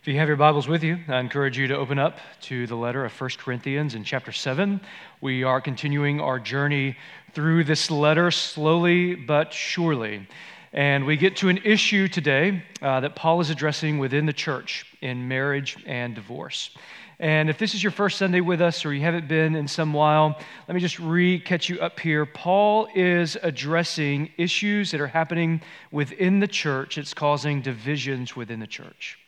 If you have your Bibles with you, I encourage you to open up to the letter of 1 Corinthians in chapter 7. We are continuing our journey through this letter slowly but surely. And we get to an issue today uh, that Paul is addressing within the church in marriage and divorce. And if this is your first Sunday with us or you haven't been in some while, let me just re catch you up here. Paul is addressing issues that are happening within the church, it's causing divisions within the church.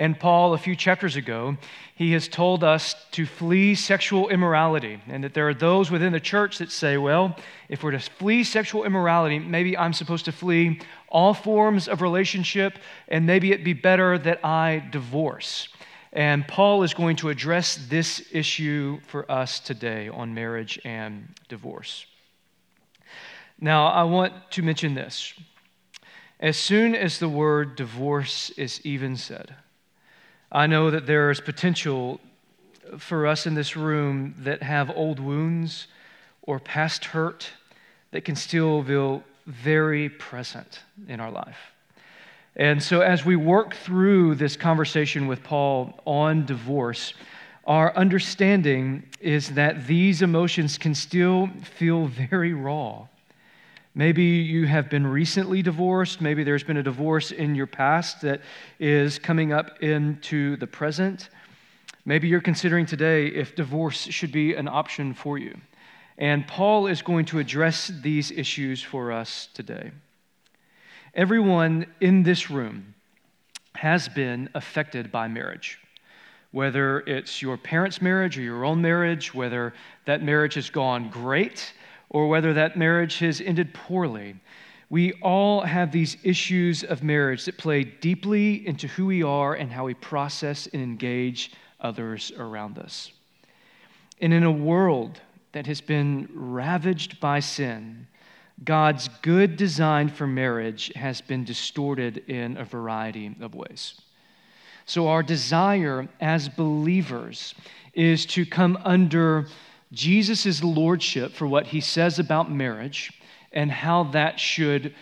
And Paul, a few chapters ago, he has told us to flee sexual immorality, and that there are those within the church that say, well, if we're to flee sexual immorality, maybe I'm supposed to flee all forms of relationship, and maybe it'd be better that I divorce. And Paul is going to address this issue for us today on marriage and divorce. Now, I want to mention this. As soon as the word divorce is even said, I know that there is potential for us in this room that have old wounds or past hurt that can still feel very present in our life. And so, as we work through this conversation with Paul on divorce, our understanding is that these emotions can still feel very raw. Maybe you have been recently divorced. Maybe there's been a divorce in your past that is coming up into the present. Maybe you're considering today if divorce should be an option for you. And Paul is going to address these issues for us today. Everyone in this room has been affected by marriage. Whether it's your parents' marriage or your own marriage, whether that marriage has gone great or whether that marriage has ended poorly. We all have these issues of marriage that play deeply into who we are and how we process and engage others around us. And in a world that has been ravaged by sin, God's good design for marriage has been distorted in a variety of ways. So, our desire as believers is to come under Jesus' lordship for what he says about marriage and how that should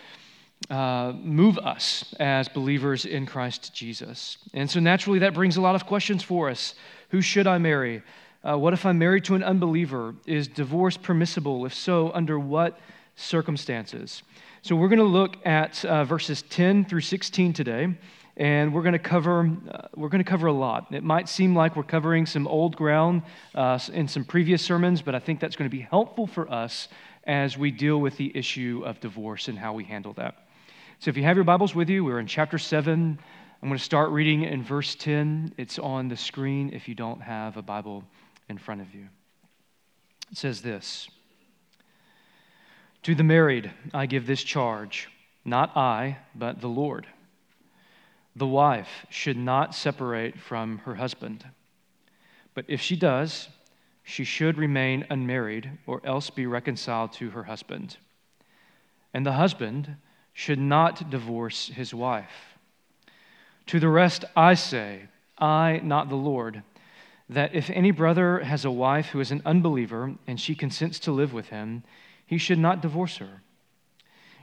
uh, move us as believers in Christ Jesus. And so naturally, that brings a lot of questions for us. Who should I marry? Uh, what if I'm married to an unbeliever? Is divorce permissible? If so, under what circumstances? So we're going to look at uh, verses 10 through 16 today and we're going to cover uh, we're going to cover a lot. It might seem like we're covering some old ground uh, in some previous sermons, but I think that's going to be helpful for us as we deal with the issue of divorce and how we handle that. So, if you have your Bibles with you, we're in chapter seven. I'm going to start reading in verse 10. It's on the screen if you don't have a Bible in front of you. It says this. To the married, I give this charge, not I, but the Lord. The wife should not separate from her husband. But if she does, she should remain unmarried or else be reconciled to her husband. And the husband should not divorce his wife. To the rest I say, I, not the Lord, that if any brother has a wife who is an unbeliever and she consents to live with him, he should not divorce her.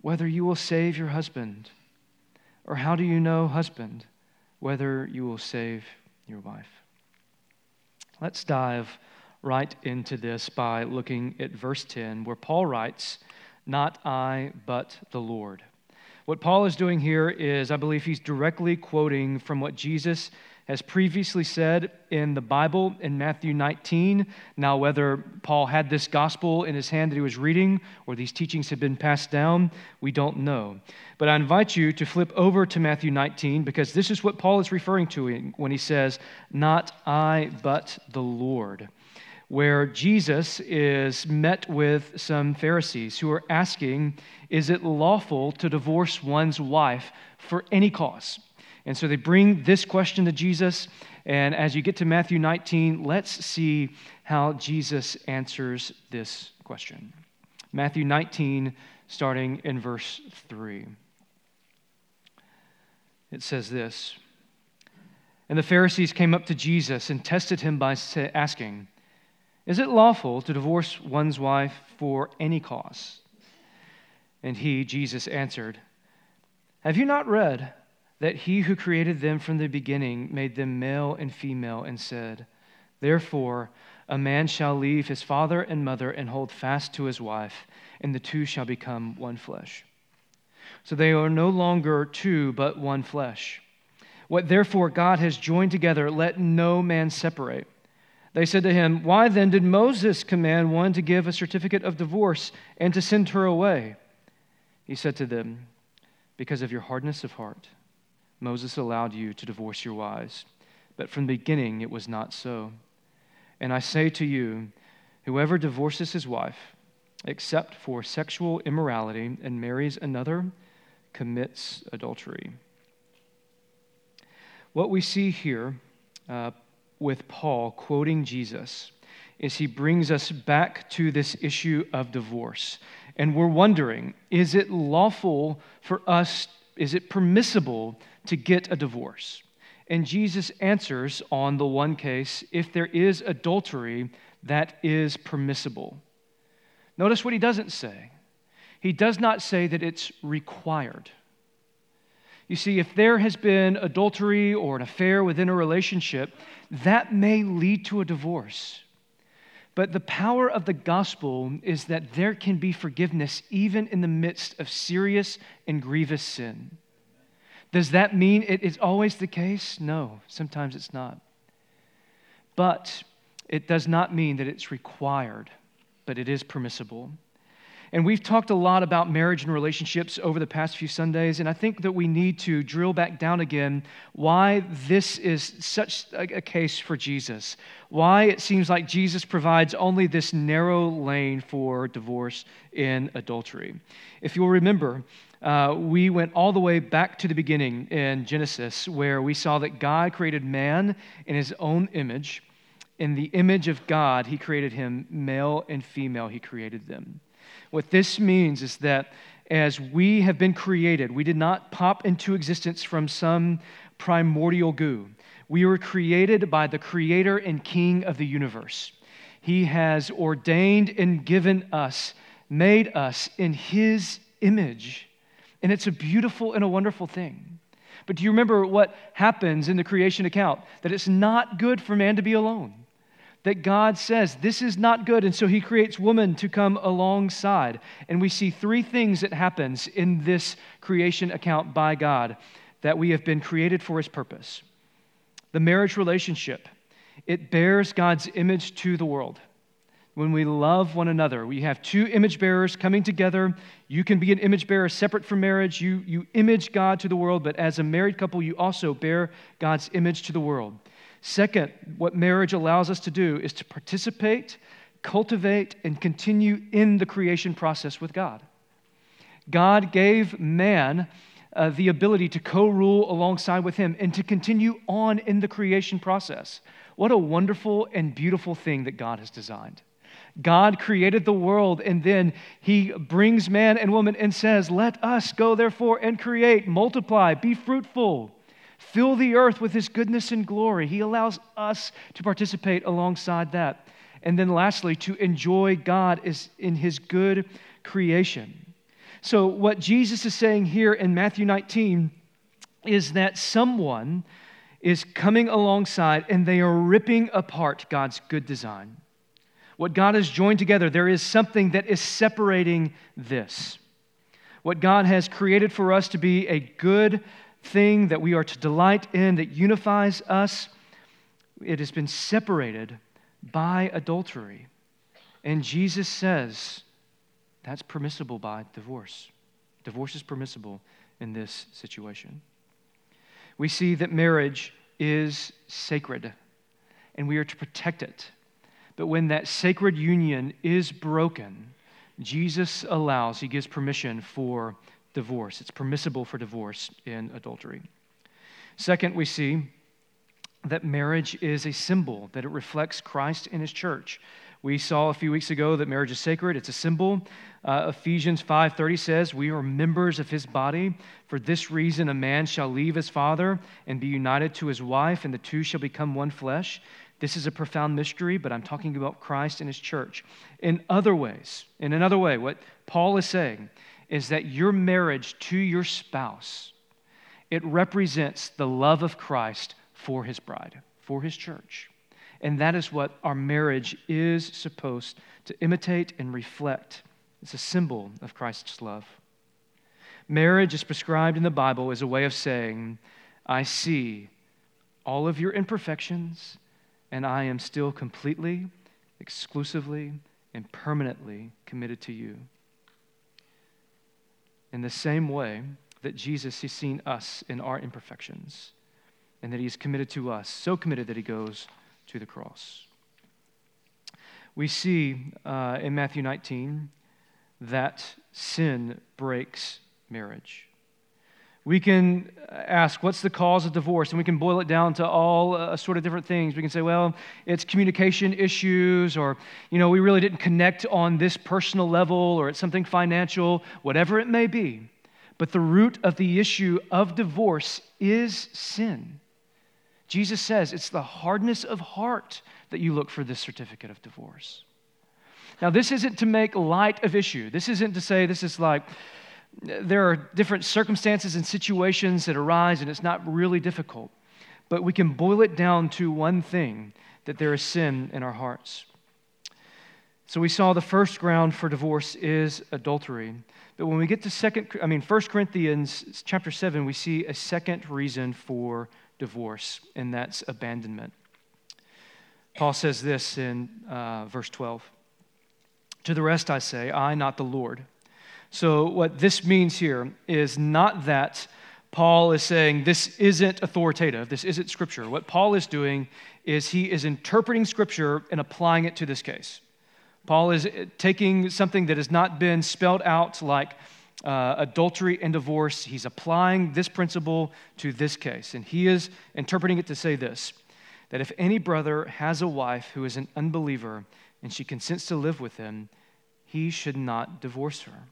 Whether you will save your husband? Or how do you know, husband, whether you will save your wife? Let's dive right into this by looking at verse 10, where Paul writes, Not I, but the Lord. What Paul is doing here is, I believe he's directly quoting from what Jesus has previously said in the Bible in Matthew 19. Now, whether Paul had this gospel in his hand that he was reading or these teachings had been passed down, we don't know. But I invite you to flip over to Matthew 19 because this is what Paul is referring to when he says, Not I, but the Lord. Where Jesus is met with some Pharisees who are asking, Is it lawful to divorce one's wife for any cause? And so they bring this question to Jesus. And as you get to Matthew 19, let's see how Jesus answers this question. Matthew 19, starting in verse 3. It says this And the Pharisees came up to Jesus and tested him by asking, Is it lawful to divorce one's wife for any cause? And he, Jesus, answered, Have you not read that he who created them from the beginning made them male and female and said, Therefore, a man shall leave his father and mother and hold fast to his wife, and the two shall become one flesh. So they are no longer two, but one flesh. What therefore God has joined together, let no man separate. They said to him, Why then did Moses command one to give a certificate of divorce and to send her away? He said to them, Because of your hardness of heart, Moses allowed you to divorce your wives, but from the beginning it was not so. And I say to you, whoever divorces his wife, except for sexual immorality, and marries another, commits adultery. What we see here uh, with Paul quoting Jesus is he brings us back to this issue of divorce. And we're wondering is it lawful for us, is it permissible to get a divorce? And Jesus answers on the one case if there is adultery, that is permissible. Notice what he doesn't say. He does not say that it's required. You see, if there has been adultery or an affair within a relationship, that may lead to a divorce. But the power of the gospel is that there can be forgiveness even in the midst of serious and grievous sin. Does that mean it is always the case? No, sometimes it's not. But it does not mean that it's required, but it is permissible. And we've talked a lot about marriage and relationships over the past few Sundays, and I think that we need to drill back down again why this is such a case for Jesus. Why it seems like Jesus provides only this narrow lane for divorce in adultery. If you'll remember, uh, we went all the way back to the beginning in Genesis, where we saw that God created man in his own image. In the image of God, he created him, male and female, he created them. What this means is that as we have been created, we did not pop into existence from some primordial goo. We were created by the creator and king of the universe. He has ordained and given us, made us in his image. And it's a beautiful and a wonderful thing. But do you remember what happens in the creation account? That it's not good for man to be alone that God says this is not good and so he creates woman to come alongside. And we see three things that happens in this creation account by God that we have been created for his purpose. The marriage relationship, it bears God's image to the world. When we love one another, we have two image bearers coming together. You can be an image bearer separate from marriage. You, you image God to the world, but as a married couple, you also bear God's image to the world. Second, what marriage allows us to do is to participate, cultivate, and continue in the creation process with God. God gave man uh, the ability to co rule alongside with him and to continue on in the creation process. What a wonderful and beautiful thing that God has designed. God created the world, and then he brings man and woman and says, Let us go, therefore, and create, multiply, be fruitful fill the earth with his goodness and glory. He allows us to participate alongside that. And then lastly, to enjoy God is in his good creation. So, what Jesus is saying here in Matthew 19 is that someone is coming alongside and they are ripping apart God's good design. What God has joined together, there is something that is separating this. What God has created for us to be a good thing that we are to delight in that unifies us, it has been separated by adultery. And Jesus says that's permissible by divorce. Divorce is permissible in this situation. We see that marriage is sacred and we are to protect it. But when that sacred union is broken, Jesus allows, he gives permission for divorce. It's permissible for divorce in adultery. Second, we see that marriage is a symbol, that it reflects Christ in his church. We saw a few weeks ago that marriage is sacred, it's a symbol. Uh, Ephesians 5:30 says, "We are members of his body. For this reason a man shall leave his father and be united to his wife, and the two shall become one flesh." This is a profound mystery, but I'm talking about Christ and his church. In other ways, in another way, what Paul is saying is that your marriage to your spouse it represents the love of Christ for his bride, for his church. And that is what our marriage is supposed to imitate and reflect. It's a symbol of Christ's love. Marriage is prescribed in the Bible as a way of saying, I see all of your imperfections, and I am still completely, exclusively, and permanently committed to you. In the same way, that Jesus has seen us in our imperfections and that he is committed to us, so committed that he goes to the cross. We see uh, in Matthew 19 that sin breaks marriage. We can ask, what's the cause of divorce? And we can boil it down to all uh, sort of different things. We can say, well, it's communication issues, or, you know, we really didn't connect on this personal level, or it's something financial, whatever it may be. But the root of the issue of divorce is sin. Jesus says it's the hardness of heart that you look for this certificate of divorce. Now, this isn't to make light of issue. This isn't to say this is like there are different circumstances and situations that arise and it's not really difficult. But we can boil it down to one thing that there is sin in our hearts. So we saw the first ground for divorce is adultery. But when we get to second, I mean, 1 Corinthians chapter 7, we see a second reason for divorce, and that's abandonment. Paul says this in uh, verse 12 To the rest I say, I, not the Lord. So, what this means here is not that Paul is saying this isn't authoritative, this isn't scripture. What Paul is doing is he is interpreting scripture and applying it to this case. Paul is taking something that has not been spelled out like uh, adultery and divorce. He's applying this principle to this case. And he is interpreting it to say this that if any brother has a wife who is an unbeliever and she consents to live with him, he should not divorce her.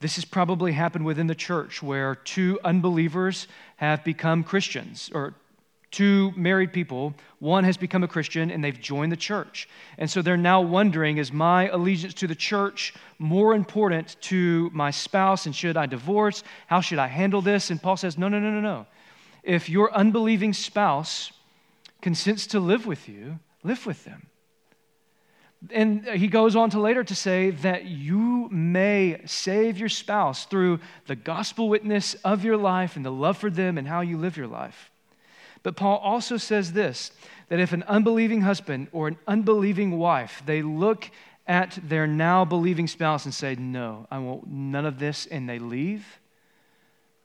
This has probably happened within the church where two unbelievers have become Christians, or two married people. One has become a Christian and they've joined the church. And so they're now wondering is my allegiance to the church more important to my spouse? And should I divorce? How should I handle this? And Paul says, no, no, no, no, no. If your unbelieving spouse consents to live with you, live with them. And he goes on to later to say that you may save your spouse through the gospel witness of your life and the love for them and how you live your life. But Paul also says this that if an unbelieving husband or an unbelieving wife, they look at their now believing spouse and say, No, I want none of this, and they leave,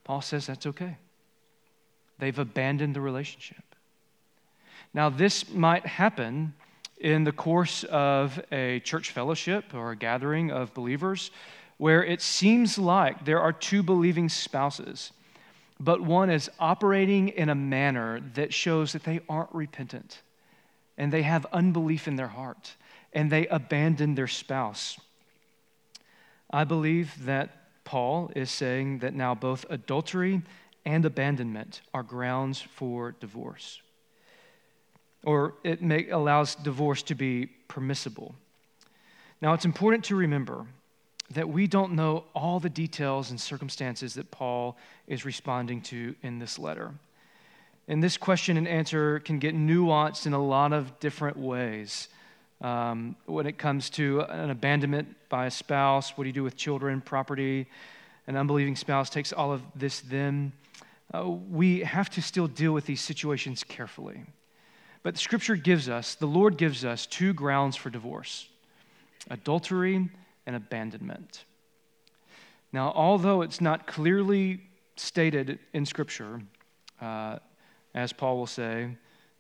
Paul says that's okay. They've abandoned the relationship. Now, this might happen in the course of a church fellowship or a gathering of believers where it seems like there are two believing spouses but one is operating in a manner that shows that they aren't repentant and they have unbelief in their heart and they abandon their spouse. I believe that Paul is saying that now both adultery and abandonment are grounds for divorce. Or it allows divorce to be permissible. Now, it's important to remember that we don't know all the details and circumstances that Paul is responding to in this letter. And this question and answer can get nuanced in a lot of different ways. Um, when it comes to an abandonment by a spouse, what do you do with children, property? An unbelieving spouse takes all of this, then uh, we have to still deal with these situations carefully. But Scripture gives us, the Lord gives us two grounds for divorce adultery and abandonment. Now, although it's not clearly stated in Scripture, uh, as Paul will say,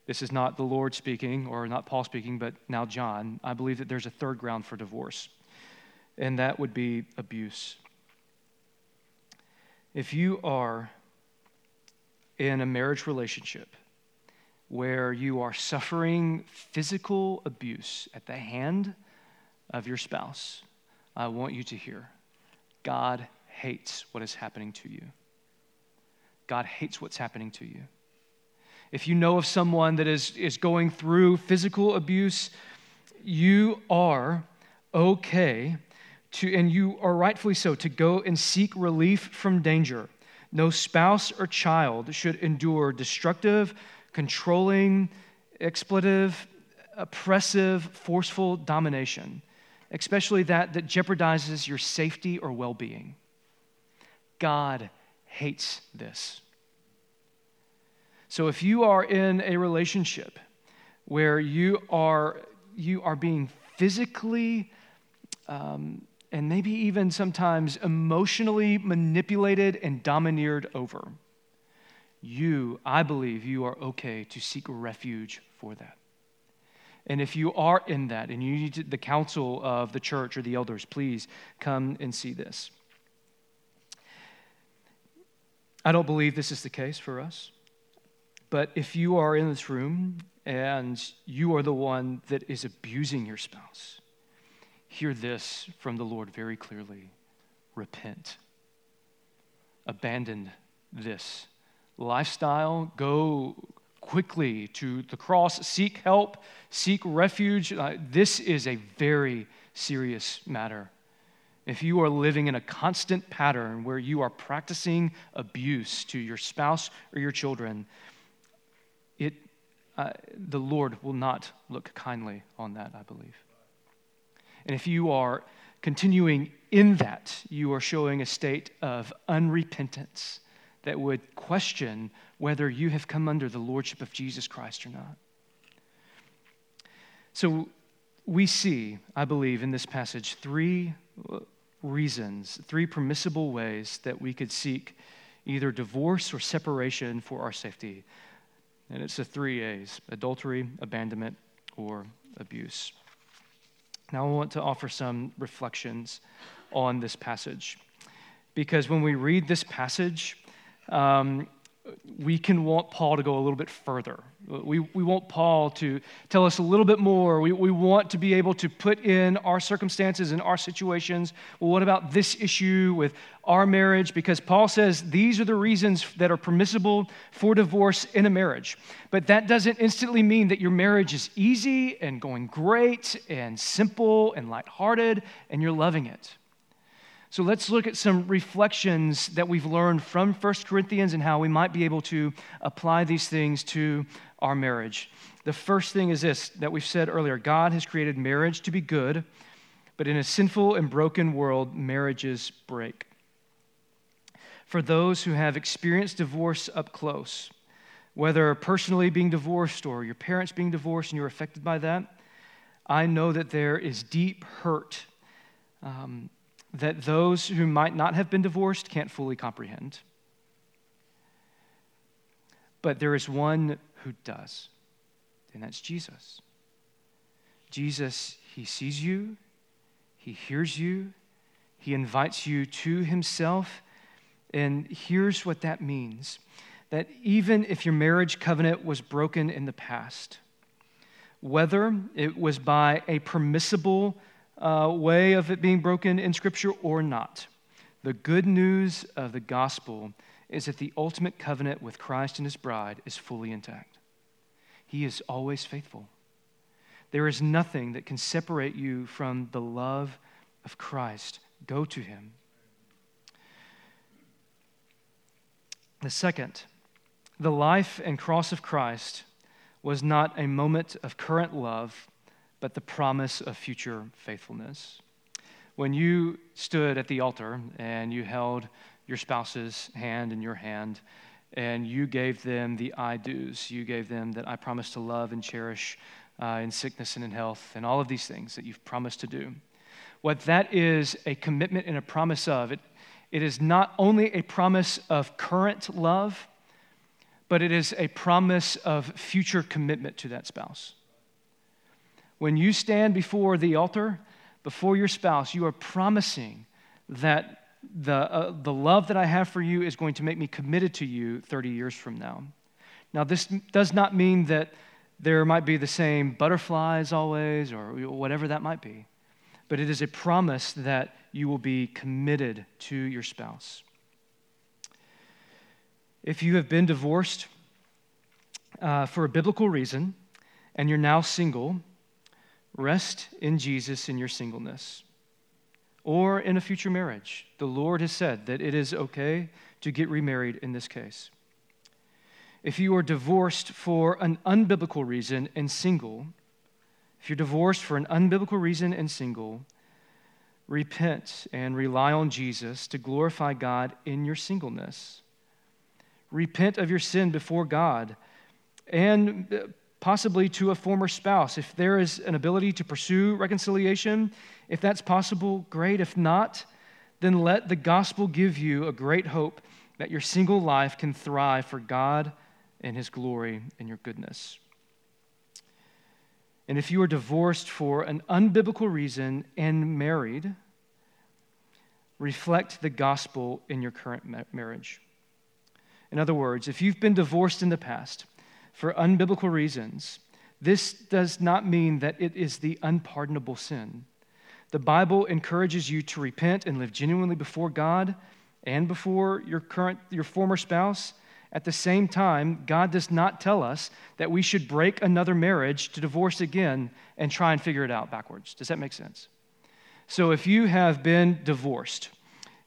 this is not the Lord speaking or not Paul speaking, but now John. I believe that there's a third ground for divorce, and that would be abuse. If you are in a marriage relationship where you are suffering physical abuse at the hand of your spouse, I want you to hear God hates what is happening to you. God hates what's happening to you. If you know of someone that is, is going through physical abuse, you are okay to, and you are rightfully so, to go and seek relief from danger. No spouse or child should endure destructive, controlling, expletive, oppressive, forceful domination, especially that that jeopardizes your safety or well being. God hates this. So if you are in a relationship where you are, you are being physically um, and maybe even sometimes emotionally manipulated and domineered over, you, I believe, you are okay to seek refuge for that. And if you are in that and you need the counsel of the church or the elders, please come and see this. I don't believe this is the case for us. But if you are in this room and you are the one that is abusing your spouse, hear this from the Lord very clearly repent. Abandon this lifestyle. Go quickly to the cross. Seek help. Seek refuge. Uh, this is a very serious matter. If you are living in a constant pattern where you are practicing abuse to your spouse or your children, it, uh, the Lord will not look kindly on that, I believe. And if you are continuing in that, you are showing a state of unrepentance that would question whether you have come under the lordship of Jesus Christ or not. So we see, I believe, in this passage, three uh, reasons, three permissible ways that we could seek either divorce or separation for our safety. And it's the three A's adultery, abandonment, or abuse. Now, I want to offer some reflections on this passage. Because when we read this passage, um, we can want Paul to go a little bit further. We, we want Paul to tell us a little bit more. We, we want to be able to put in our circumstances and our situations. Well, what about this issue with our marriage? Because Paul says these are the reasons that are permissible for divorce in a marriage. But that doesn't instantly mean that your marriage is easy and going great and simple and lighthearted and you're loving it. So let's look at some reflections that we've learned from 1 Corinthians and how we might be able to apply these things to our marriage. The first thing is this that we've said earlier God has created marriage to be good, but in a sinful and broken world, marriages break. For those who have experienced divorce up close, whether personally being divorced or your parents being divorced and you're affected by that, I know that there is deep hurt um, that those who might not have been divorced can't fully comprehend. But there is one who does, and that's Jesus. Jesus, he sees you, he hears you, he invites you to himself. And here's what that means that even if your marriage covenant was broken in the past, whether it was by a permissible uh, way of it being broken in Scripture or not. The good news of the gospel is that the ultimate covenant with Christ and his bride is fully intact. He is always faithful. There is nothing that can separate you from the love of Christ. Go to him. The second, the life and cross of Christ was not a moment of current love but the promise of future faithfulness. When you stood at the altar and you held your spouse's hand in your hand, and you gave them the I do's, you gave them that I promise to love and cherish uh, in sickness and in health, and all of these things that you've promised to do. What that is a commitment and a promise of, it, it is not only a promise of current love, but it is a promise of future commitment to that spouse. When you stand before the altar, before your spouse, you are promising that the, uh, the love that I have for you is going to make me committed to you 30 years from now. Now, this does not mean that there might be the same butterflies always or whatever that might be, but it is a promise that you will be committed to your spouse. If you have been divorced uh, for a biblical reason and you're now single, rest in Jesus in your singleness or in a future marriage. The Lord has said that it is okay to get remarried in this case. If you are divorced for an unbiblical reason and single, if you're divorced for an unbiblical reason and single, repent and rely on Jesus to glorify God in your singleness. Repent of your sin before God and uh, possibly to a former spouse. If there is an ability to pursue reconciliation, if that's possible, great. If not, then let the gospel give you a great hope that your single life can thrive for God and His glory and your goodness. And if you are divorced for an unbiblical reason and married, reflect the gospel in your current marriage. In other words, if you've been divorced in the past for unbiblical reasons, this does not mean that it is the unpardonable sin. The Bible encourages you to repent and live genuinely before God and before your current your former spouse. At the same time, God does not tell us that we should break another marriage to divorce again and try and figure it out backwards. Does that make sense? So if you have been divorced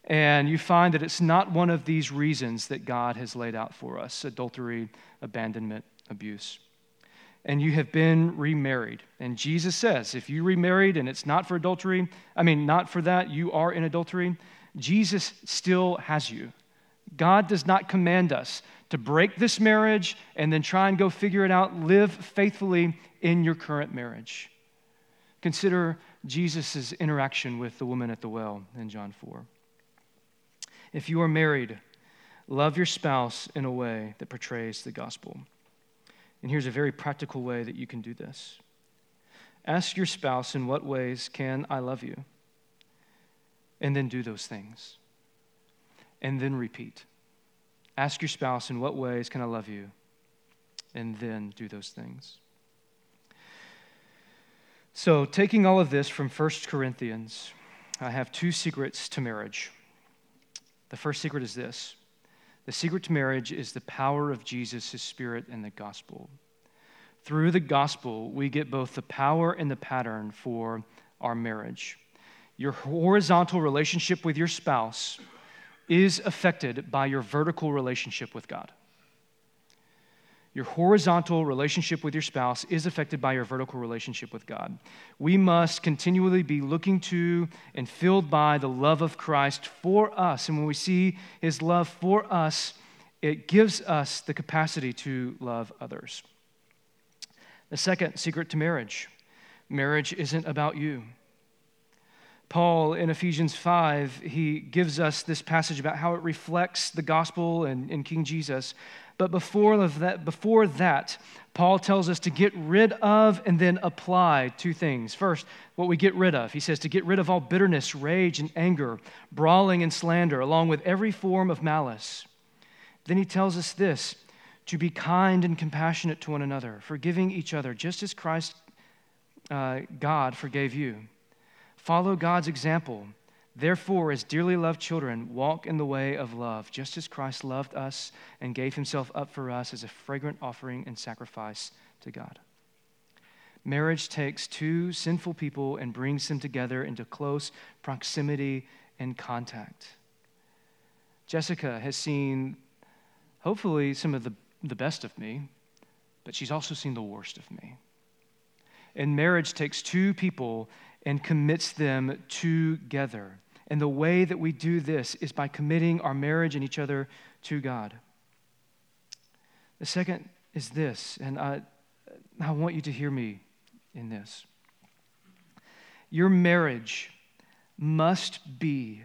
and you find that it's not one of these reasons that God has laid out for us adultery, abandonment, abuse and you have been remarried. And Jesus says, if you remarried and it's not for adultery, I mean, not for that, you are in adultery, Jesus still has you. God does not command us to break this marriage and then try and go figure it out. Live faithfully in your current marriage. Consider Jesus' interaction with the woman at the well in John 4. If you are married, love your spouse in a way that portrays the gospel. And here's a very practical way that you can do this ask your spouse, in what ways can I love you? And then do those things. And then repeat. Ask your spouse, in what ways can I love you? And then do those things. So, taking all of this from 1 Corinthians, I have two secrets to marriage. The first secret is this the secret to marriage is the power of Jesus, his spirit, and the gospel. Through the gospel, we get both the power and the pattern for our marriage. Your horizontal relationship with your spouse is affected by your vertical relationship with God. Your horizontal relationship with your spouse is affected by your vertical relationship with God. We must continually be looking to and filled by the love of Christ for us. And when we see his love for us, it gives us the capacity to love others. The second secret to marriage marriage isn't about you. Paul in Ephesians 5, he gives us this passage about how it reflects the gospel and, and King Jesus. But before that, before that, Paul tells us to get rid of and then apply two things. First, what we get rid of. He says to get rid of all bitterness, rage, and anger, brawling and slander, along with every form of malice. Then he tells us this to be kind and compassionate to one another, forgiving each other, just as Christ, uh, God, forgave you. Follow God's example Therefore, as dearly loved children, walk in the way of love, just as Christ loved us and gave himself up for us as a fragrant offering and sacrifice to God. Marriage takes two sinful people and brings them together into close proximity and contact. Jessica has seen, hopefully, some of the, the best of me, but she's also seen the worst of me. And marriage takes two people and commits them together. And the way that we do this is by committing our marriage and each other to God. The second is this, and I, I want you to hear me in this. Your marriage must be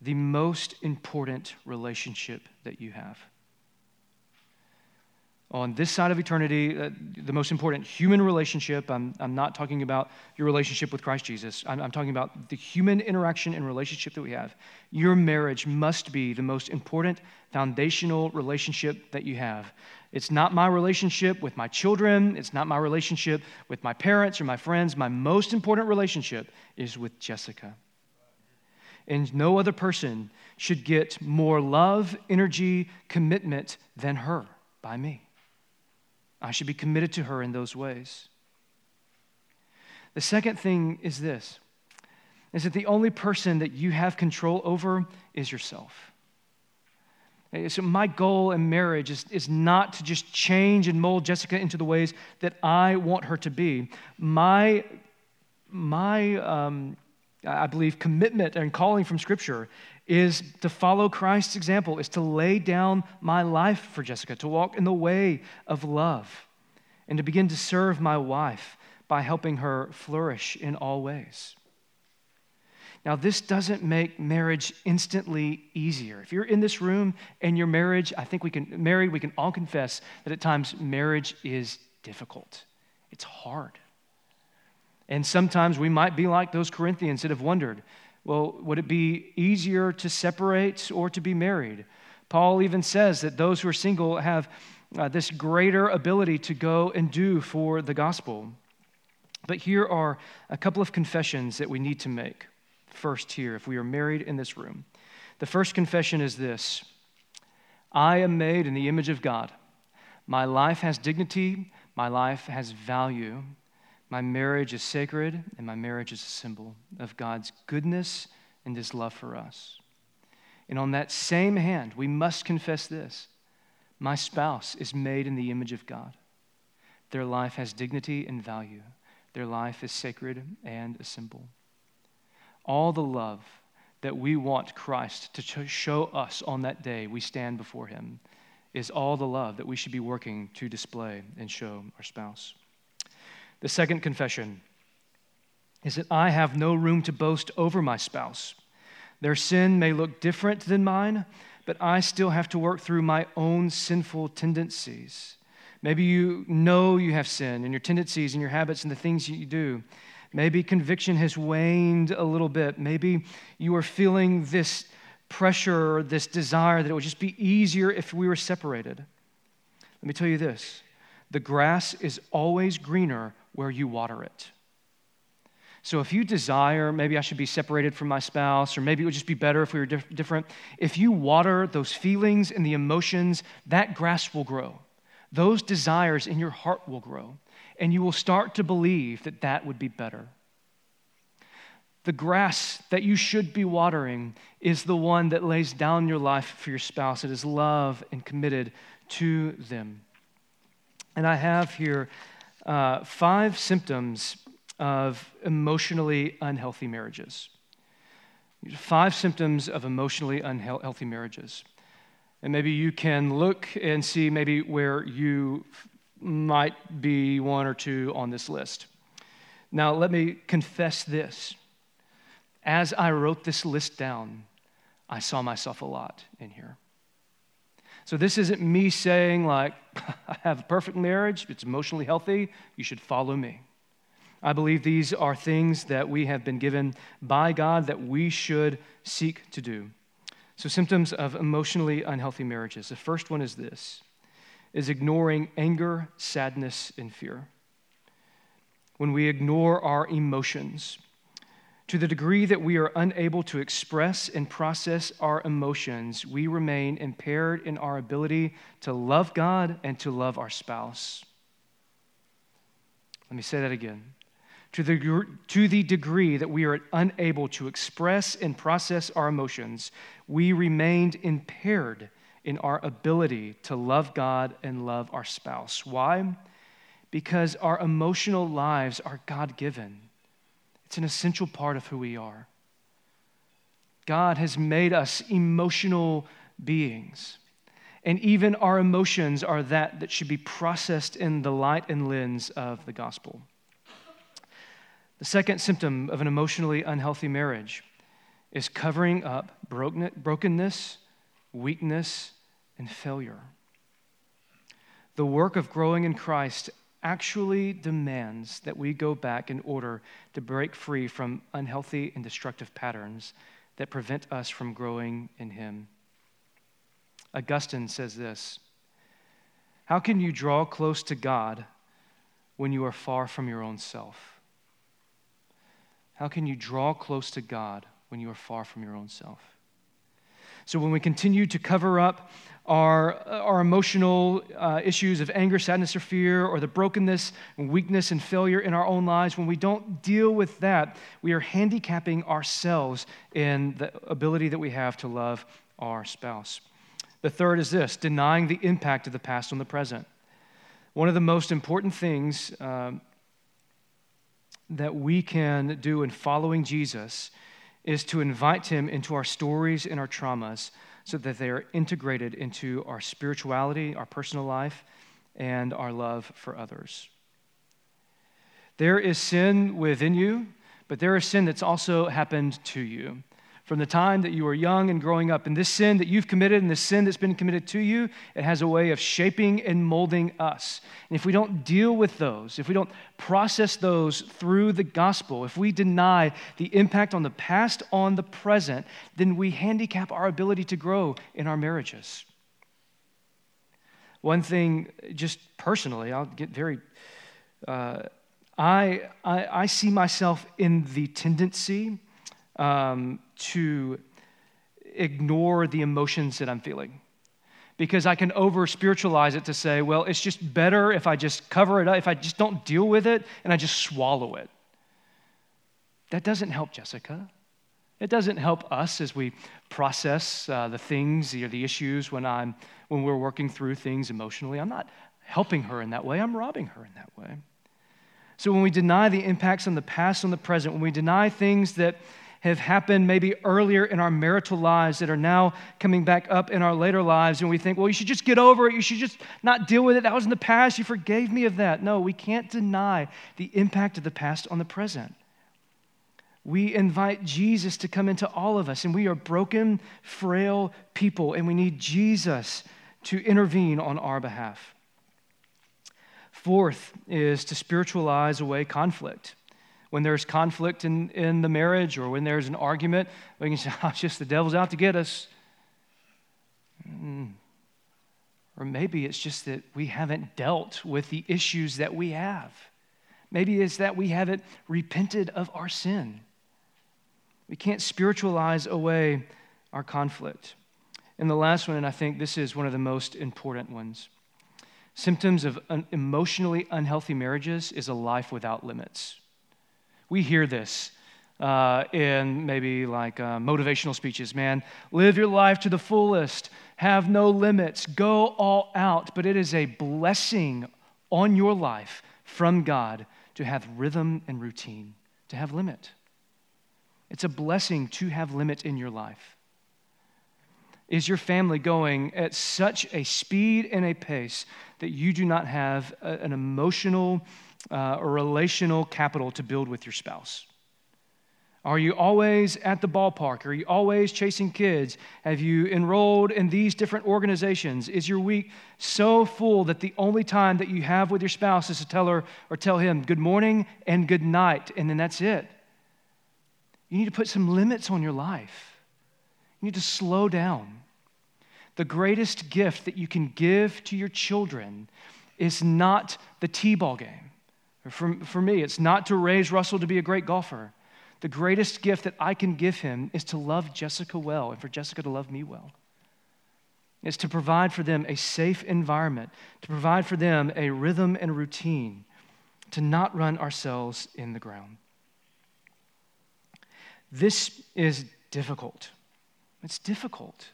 the most important relationship that you have. On this side of eternity, uh, the most important human relationship. I'm, I'm not talking about your relationship with Christ Jesus. I'm, I'm talking about the human interaction and relationship that we have. Your marriage must be the most important foundational relationship that you have. It's not my relationship with my children, it's not my relationship with my parents or my friends. My most important relationship is with Jessica. And no other person should get more love, energy, commitment than her by me. I should be committed to her in those ways. The second thing is this is that the only person that you have control over is yourself. So, my goal in marriage is, is not to just change and mold Jessica into the ways that I want her to be. My, my um, I believe, commitment and calling from Scripture is to follow Christ's example, is to lay down my life for Jessica, to walk in the way of love, and to begin to serve my wife by helping her flourish in all ways. Now, this doesn't make marriage instantly easier. If you're in this room and your marriage, I think we can, married, we can all confess that at times marriage is difficult. It's hard. And sometimes we might be like those Corinthians that have wondered well, would it be easier to separate or to be married? Paul even says that those who are single have uh, this greater ability to go and do for the gospel. But here are a couple of confessions that we need to make first here if we are married in this room. The first confession is this I am made in the image of God. My life has dignity, my life has value. My marriage is sacred, and my marriage is a symbol of God's goodness and his love for us. And on that same hand, we must confess this my spouse is made in the image of God. Their life has dignity and value, their life is sacred and a symbol. All the love that we want Christ to show us on that day we stand before him is all the love that we should be working to display and show our spouse. The second confession is that I have no room to boast over my spouse. Their sin may look different than mine, but I still have to work through my own sinful tendencies. Maybe you know you have sin and your tendencies and your habits and the things you do. Maybe conviction has waned a little bit. Maybe you are feeling this pressure this desire that it would just be easier if we were separated. Let me tell you this the grass is always greener where you water it. So if you desire, maybe I should be separated from my spouse, or maybe it would just be better if we were diff- different, if you water those feelings and the emotions, that grass will grow. Those desires in your heart will grow, and you will start to believe that that would be better. The grass that you should be watering is the one that lays down your life for your spouse. It is love and committed to them. And I have here uh, five symptoms of emotionally unhealthy marriages. Five symptoms of emotionally unhealthy marriages. And maybe you can look and see maybe where you might be one or two on this list. Now, let me confess this. As I wrote this list down, I saw myself a lot in here. So this isn't me saying, like, I have a perfect marriage, it's emotionally healthy, you should follow me. I believe these are things that we have been given by God that we should seek to do. So symptoms of emotionally unhealthy marriages. The first one is this is ignoring anger, sadness, and fear. When we ignore our emotions, to the degree that we are unable to express and process our emotions, we remain impaired in our ability to love God and to love our spouse. Let me say that again. To the, to the degree that we are unable to express and process our emotions, we remained impaired in our ability to love God and love our spouse. Why? Because our emotional lives are God given. It's an essential part of who we are. God has made us emotional beings. And even our emotions are that that should be processed in the light and lens of the gospel. The second symptom of an emotionally unhealthy marriage is covering up brokenness, weakness, and failure. The work of growing in Christ actually demands that we go back in order to break free from unhealthy and destructive patterns that prevent us from growing in Him. Augustine says this How can you draw close to God when you are far from your own self? How can you draw close to God when you are far from your own self? So, when we continue to cover up our, our emotional uh, issues of anger, sadness, or fear, or the brokenness and weakness and failure in our own lives, when we don't deal with that, we are handicapping ourselves in the ability that we have to love our spouse. The third is this denying the impact of the past on the present. One of the most important things um, that we can do in following Jesus is to invite him into our stories and our traumas so that they are integrated into our spirituality, our personal life, and our love for others. There is sin within you, but there is sin that's also happened to you from the time that you were young and growing up. And this sin that you've committed and this sin that's been committed to you, it has a way of shaping and molding us. And if we don't deal with those, if we don't process those through the gospel, if we deny the impact on the past on the present, then we handicap our ability to grow in our marriages. One thing, just personally, I'll get very. Uh, I, I, I see myself in the tendency um, to ignore the emotions that I'm feeling. Because I can over spiritualize it to say, well, it's just better if I just cover it up, if I just don't deal with it and I just swallow it. That doesn't help Jessica. It doesn't help us as we process uh, the things or the issues when, I'm, when we're working through things emotionally. I'm not helping her in that way, I'm robbing her in that way. So when we deny the impacts on the past and the present, when we deny things that have happened maybe earlier in our marital lives that are now coming back up in our later lives. And we think, well, you should just get over it. You should just not deal with it. That was in the past. You forgave me of that. No, we can't deny the impact of the past on the present. We invite Jesus to come into all of us, and we are broken, frail people, and we need Jesus to intervene on our behalf. Fourth is to spiritualize away conflict when there's conflict in, in the marriage or when there's an argument, we can say, oh, it's just the devil's out to get us. Mm. Or maybe it's just that we haven't dealt with the issues that we have. Maybe it's that we haven't repented of our sin. We can't spiritualize away our conflict. And the last one, and I think this is one of the most important ones symptoms of emotionally unhealthy marriages is a life without limits. We hear this uh, in maybe like uh, motivational speeches man, live your life to the fullest, have no limits, go all out. But it is a blessing on your life from God to have rhythm and routine, to have limit. It's a blessing to have limit in your life. Is your family going at such a speed and a pace that you do not have an emotional, uh, or relational capital to build with your spouse? Are you always at the ballpark? Are you always chasing kids? Have you enrolled in these different organizations? Is your week so full that the only time that you have with your spouse is to tell her or tell him good morning and good night, and then that's it? You need to put some limits on your life. You need to slow down. The greatest gift that you can give to your children is not the T ball game. For, for me, it's not to raise Russell to be a great golfer. The greatest gift that I can give him is to love Jessica well and for Jessica to love me well. It's to provide for them a safe environment, to provide for them a rhythm and routine, to not run ourselves in the ground. This is difficult. It's difficult,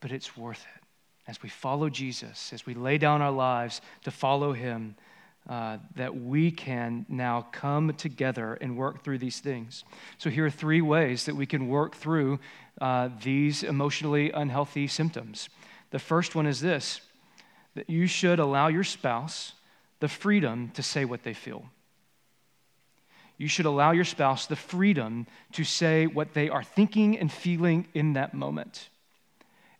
but it's worth it. As we follow Jesus, as we lay down our lives to follow him, uh, that we can now come together and work through these things. So, here are three ways that we can work through uh, these emotionally unhealthy symptoms. The first one is this that you should allow your spouse the freedom to say what they feel. You should allow your spouse the freedom to say what they are thinking and feeling in that moment.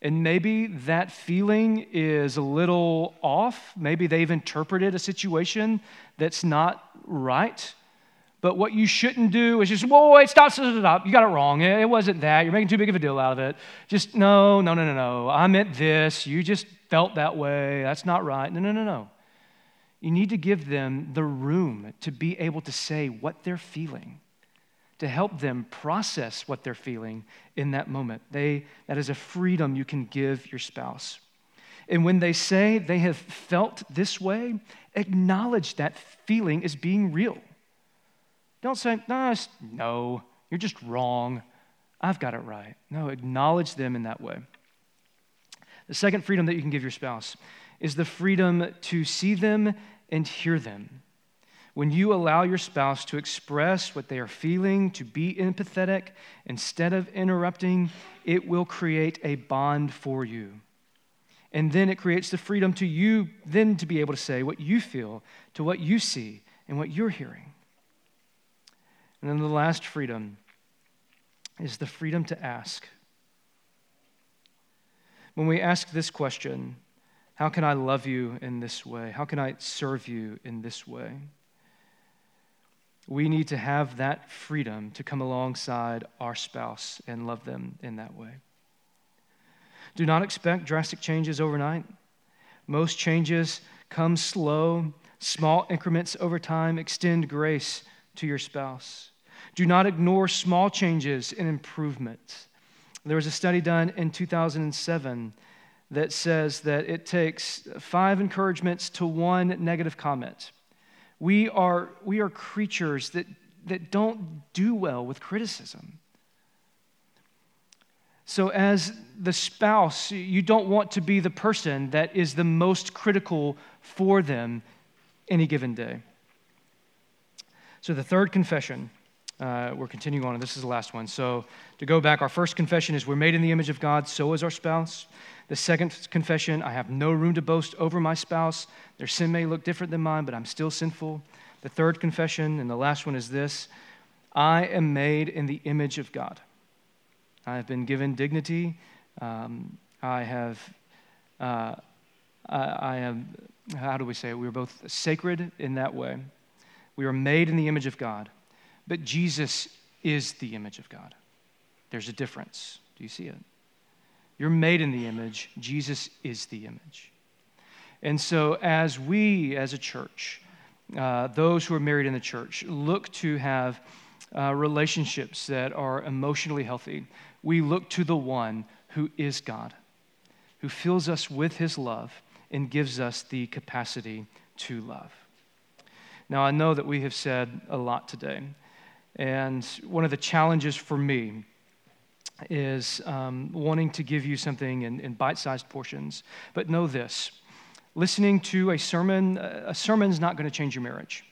And maybe that feeling is a little off. Maybe they've interpreted a situation that's not right. But what you shouldn't do is just, whoa, wait, stop, stop, stop. You got it wrong. It wasn't that. You're making too big of a deal out of it. Just, no, no, no, no, no. I meant this. You just felt that way. That's not right. No, no, no, no. You need to give them the room to be able to say what they're feeling, to help them process what they're feeling in that moment. They, that is a freedom you can give your spouse. And when they say they have felt this way, acknowledge that feeling as being real. Don't say, no, no, you're just wrong. I've got it right. No, acknowledge them in that way. The second freedom that you can give your spouse is the freedom to see them and hear them. When you allow your spouse to express what they are feeling, to be empathetic instead of interrupting, it will create a bond for you. And then it creates the freedom to you then to be able to say what you feel to what you see and what you're hearing. And then the last freedom is the freedom to ask. When we ask this question, how can I love you in this way? How can I serve you in this way? We need to have that freedom to come alongside our spouse and love them in that way. Do not expect drastic changes overnight. Most changes come slow, small increments over time. Extend grace to your spouse. Do not ignore small changes and improvements. There was a study done in 2007 that says that it takes five encouragements to one negative comment. We are, we are creatures that, that don't do well with criticism. So, as the spouse, you don't want to be the person that is the most critical for them any given day. So, the third confession, uh, we're continuing on, and this is the last one. So, to go back, our first confession is we're made in the image of God, so is our spouse. The second confession, I have no room to boast over my spouse. Their sin may look different than mine, but I'm still sinful. The third confession, and the last one is this I am made in the image of God. I have been given dignity. Um, I have, uh, I, I am, how do we say it? We are both sacred in that way. We are made in the image of God, but Jesus is the image of God. There's a difference. Do you see it? You're made in the image, Jesus is the image. And so, as we, as a church, uh, those who are married in the church, look to have uh, relationships that are emotionally healthy, we look to the one who is God, who fills us with his love and gives us the capacity to love. Now, I know that we have said a lot today, and one of the challenges for me is um, wanting to give you something in, in bite sized portions. But know this listening to a sermon, a sermon's not going to change your marriage.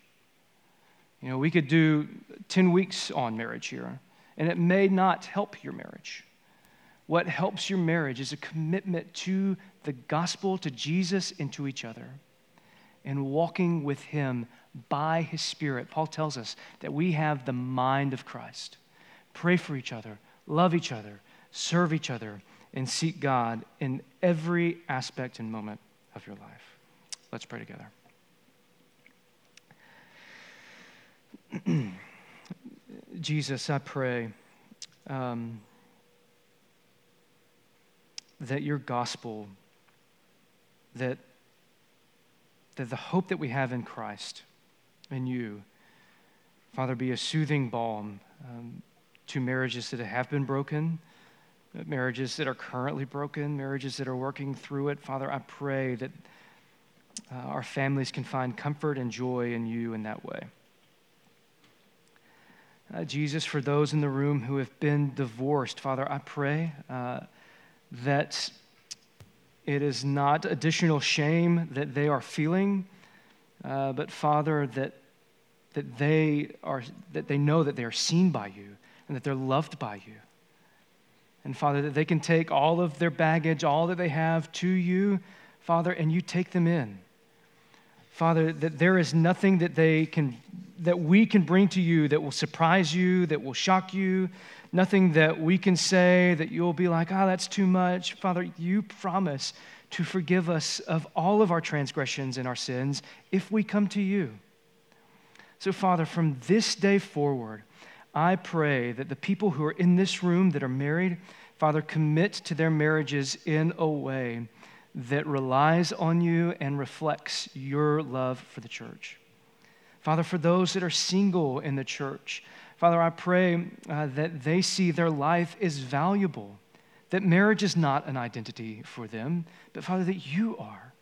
You know, we could do 10 weeks on marriage here, and it may not help your marriage. What helps your marriage is a commitment to the gospel, to Jesus, and to each other, and walking with Him by His Spirit. Paul tells us that we have the mind of Christ. Pray for each other, love each other, serve each other, and seek God in every aspect and moment of your life. Let's pray together. Jesus, I pray um, that your gospel, that, that the hope that we have in Christ, in you, Father, be a soothing balm um, to marriages that have been broken, marriages that are currently broken, marriages that are working through it. Father, I pray that uh, our families can find comfort and joy in you in that way. Uh, Jesus, for those in the room who have been divorced, Father, I pray uh, that it is not additional shame that they are feeling, uh, but Father, that, that, they are, that they know that they are seen by you and that they're loved by you. And Father, that they can take all of their baggage, all that they have to you, Father, and you take them in. Father, that there is nothing that they can that we can bring to you that will surprise you, that will shock you, nothing that we can say that you'll be like, oh, that's too much. Father, you promise to forgive us of all of our transgressions and our sins if we come to you. So, Father, from this day forward, I pray that the people who are in this room that are married, Father, commit to their marriages in a way that relies on you and reflects your love for the church. Father, for those that are single in the church, Father, I pray uh, that they see their life is valuable, that marriage is not an identity for them, but Father, that you are.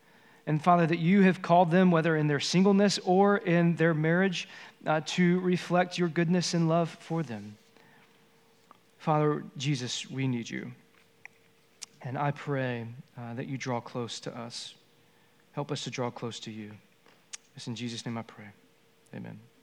And Father, that you have called them, whether in their singleness or in their marriage, uh, to reflect your goodness and love for them. Father, Jesus, we need you. And I pray uh, that you draw close to us. Help us to draw close to you. It's in Jesus' name I pray. Amen.